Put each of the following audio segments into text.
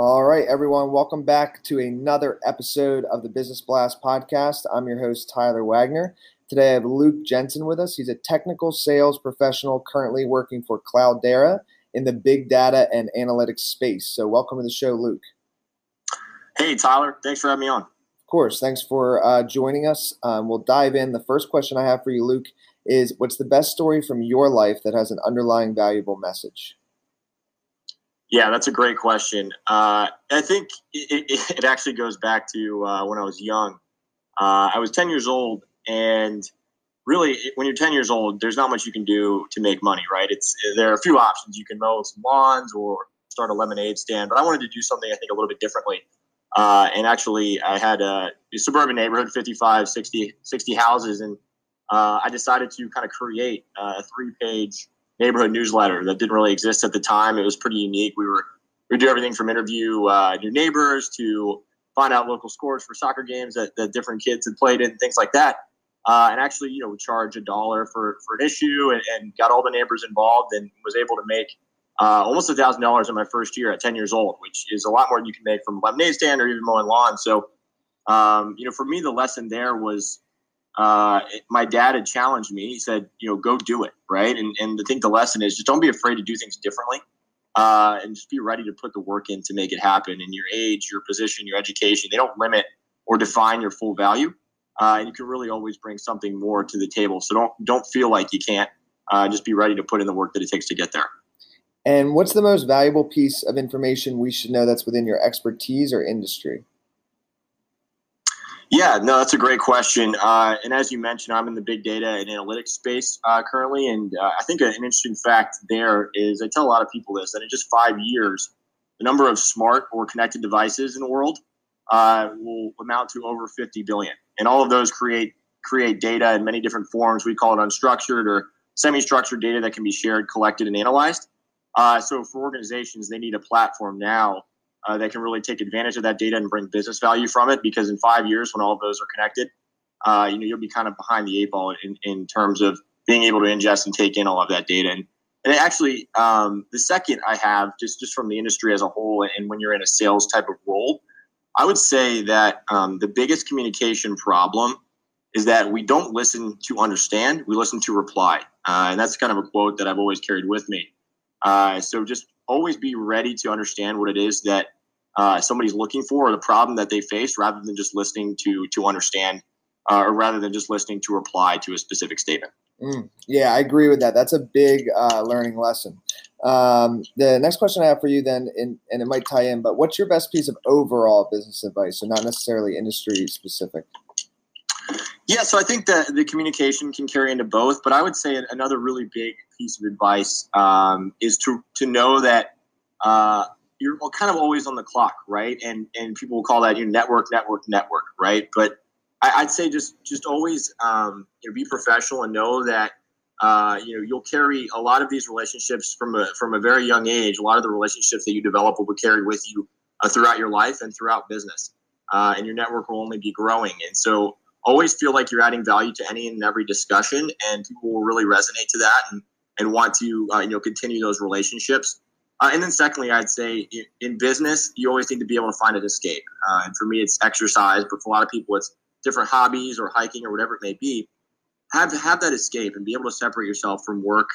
All right, everyone, welcome back to another episode of the Business Blast podcast. I'm your host, Tyler Wagner. Today I have Luke Jensen with us. He's a technical sales professional currently working for Cloudera in the big data and analytics space. So, welcome to the show, Luke. Hey, Tyler. Thanks for having me on. Of course. Thanks for uh, joining us. Um, we'll dive in. The first question I have for you, Luke, is what's the best story from your life that has an underlying valuable message? Yeah, that's a great question. Uh, I think it, it, it, actually goes back to uh, when I was young. Uh, I was 10 years old, and really, when you're 10 years old, there's not much you can do to make money, right? It's there are a few options. You can mow some lawns or start a lemonade stand, but I wanted to do something I think a little bit differently. Uh, and actually, I had a, a, suburban neighborhood, 55, 60, 60 houses, and uh, I decided to kind of create a three-page neighborhood newsletter that didn't really exist at the time. It was pretty unique. We were we do everything from interview uh, your neighbors to find out local scores for soccer games that, that different kids had played in, things like that. Uh, and actually, you know, we charge a dollar for, for an issue and, and, got all the neighbors involved and was able to make uh, almost a thousand dollars in my first year at 10 years old, which is a lot more than you can make from a lemonade stand or even mowing lawn. So, um, you know, for me, the lesson there was uh, my dad had challenged me. He said, you know, go do it, right? And and I think the lesson is just don't be afraid to do things differently, uh, and just be ready to put the work in to make it happen. And your age, your position, your education, they don't limit or define your full value. Uh, and you can really always bring something more to the table. So don't don't feel like you can't. Uh, just be ready to put in the work that it takes to get there. And what's the most valuable piece of information we should know that's within your expertise or industry? Yeah, no, that's a great question. Uh, and as you mentioned, I'm in the big data and analytics space uh, currently. And uh, I think an interesting fact there is I tell a lot of people this that in just five years, the number of smart or connected devices in the world uh, will amount to over 50 billion. And all of those create create data in many different forms. We call it unstructured or semi-structured data that can be shared, collected, and analyzed. Uh, so for organizations, they need a platform now uh, that can really take advantage of that data and bring business value from it. Because in five years, when all of those are connected, uh, you know you'll be kind of behind the eight ball in, in terms of being able to ingest and take in all of that data. And, and actually, um, the second I have just just from the industry as a whole, and when you're in a sales type of role, I would say that um, the biggest communication problem is that we don't listen to understand; we listen to reply, uh, and that's kind of a quote that I've always carried with me. Uh, so just always be ready to understand what it is that uh, somebody's looking for or the problem that they face rather than just listening to to understand uh, or rather than just listening to reply to a specific statement. Mm, yeah i agree with that. That's a big uh, learning lesson. Um, the next question i have for you then in, and it might tie in but what's your best piece of overall business advice? So not necessarily industry specific yeah, so I think that the communication can carry into both, but I would say another really big piece of advice um, is to to know that uh, you're kind of always on the clock, right? And and people will call that your network, network, network, right? But I, would say just just always um, you know be professional and know that uh, you know you'll carry a lot of these relationships from a from a very young age. A lot of the relationships that you develop will carry with you uh, throughout your life and throughout business, uh, and your network will only be growing. And so always feel like you're adding value to any and every discussion, and people will really resonate to that and and want to uh, you know continue those relationships. Uh, and then secondly, I'd say in business, you always need to be able to find an escape. Uh, and for me, it's exercise, but for a lot of people, it's different hobbies or hiking or whatever it may be. Have have that escape and be able to separate yourself from work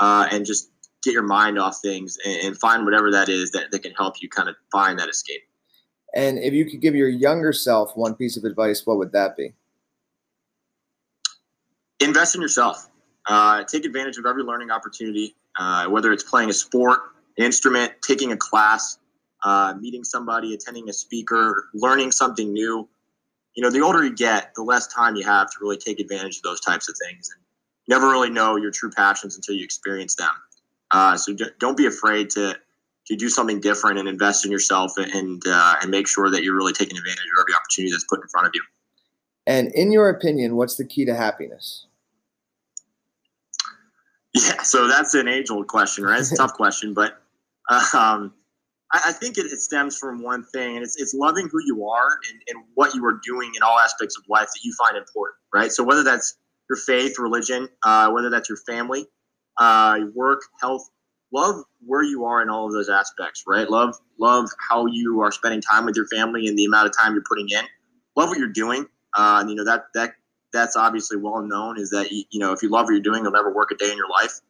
uh, and just get your mind off things and, and, find whatever that is that, that can help you kind of find that escape. And if you could give your younger self one piece of advice, what would that be? Invest in yourself. Uh, take advantage of every learning opportunity, uh, whether it's playing a sport, instrument, taking a class, uh, meeting somebody, attending a speaker, learning something new. You know, the older you get, the less time you have to really take advantage of those types of things. And never really know your true passions until you experience them. Uh, so don't be afraid to to do something different and invest in yourself and uh, and make sure that you're really taking advantage of every opportunity that's put in front of you. And in your opinion, what's the key to happiness? Yeah, so that's an age old question, right? It's a tough question, but um, I, I, think it, it, stems from one thing, and it's, it's loving who you are and, and what you are doing in all aspects of life that you find important, right? So whether that's your faith, religion, uh, whether that's your family, uh, work, health, love where you are in all of those aspects, right? Love, love how you are spending time with your family and the amount of time you're putting in. Love what you're doing. Uh, and you know that that that's obviously well known is that you, you know if you love what you're doing, you'll never work a day in your life.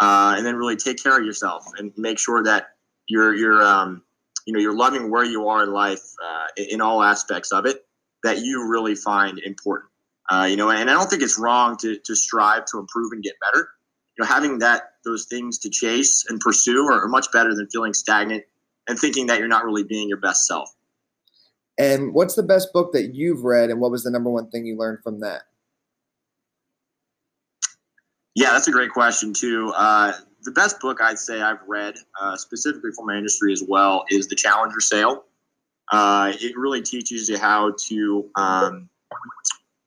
Uh, and then really take care of yourself and make sure that you're you're um, you know you're loving where you are in life uh, in all aspects of it that you really find important. Uh, you know, and I don't think it's wrong to to strive to improve and get better. You know, having that those things to chase and pursue are, are much better than feeling stagnant and thinking that you're not really being your best self. And what's the best book that you've read, and what was the number one thing you learned from that? Yeah, that's a great question too. Uh, the best book I'd say I've read, uh, specifically for my industry as well, is The Challenger Sale. Uh, it really teaches you how to. Um,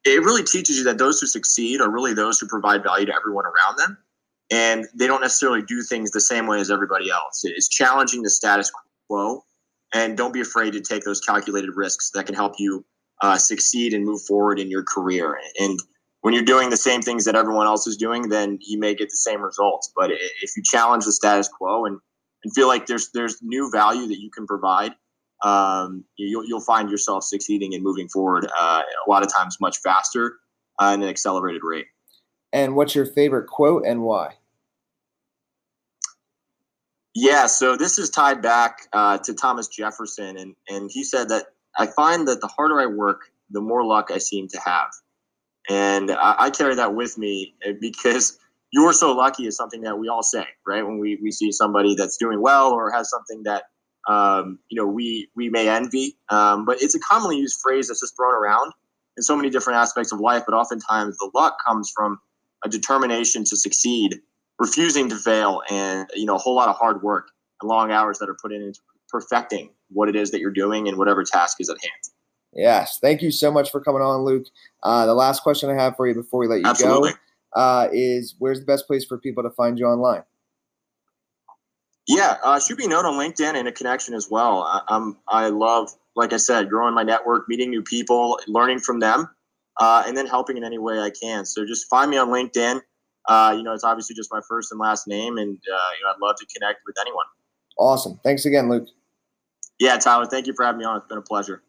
it really teaches you that those who succeed are really those who provide value to everyone around them, and they don't necessarily do things the same way as everybody else. It's challenging the status quo, and don't be afraid to take those calculated risks that can help you uh, succeed and move forward in your career. And when you're doing the same things that everyone else is doing, then you may get the same results. But if you challenge the status quo and, and feel like there's there's new value that you can provide, um, you'll, you'll find yourself succeeding and moving forward uh, a lot of times much faster uh, at an accelerated rate. And what's your favorite quote and why? Yeah, so this is tied back uh, to Thomas Jefferson, and, and he said that I find that the harder I work, the more luck I seem to have. And I, I carry that with me uh, because you're so lucky is something that we all say, right? When we, we see somebody that's doing well or has something that, um, you know, we, we may envy. Um, but it's a commonly used phrase that's just thrown around in so many different aspects of life. But oftentimes the luck comes from a determination to succeed, refusing to fail, and, you know, a whole lot of hard work and long hours that are put in into perfecting what it is that you're doing and whatever task is at hand. Yes. Thank you so much for coming on, Luke. Uh, the last question I have for you before we let you Absolutely. go uh, is where's the best place for people to find you online? Yeah, uh, shoot me a note on LinkedIn and a connection as well. I, am I love, like I said, growing my network, meeting new people, learning from them, uh, and then helping in any way I can. So just find me on LinkedIn. Uh, you know, it's obviously just my first and last name, and uh, you know, I'd love to connect with anyone. Awesome. Thanks again, Luke. Yeah, Tyler. Thank you for having me on. It's been a pleasure.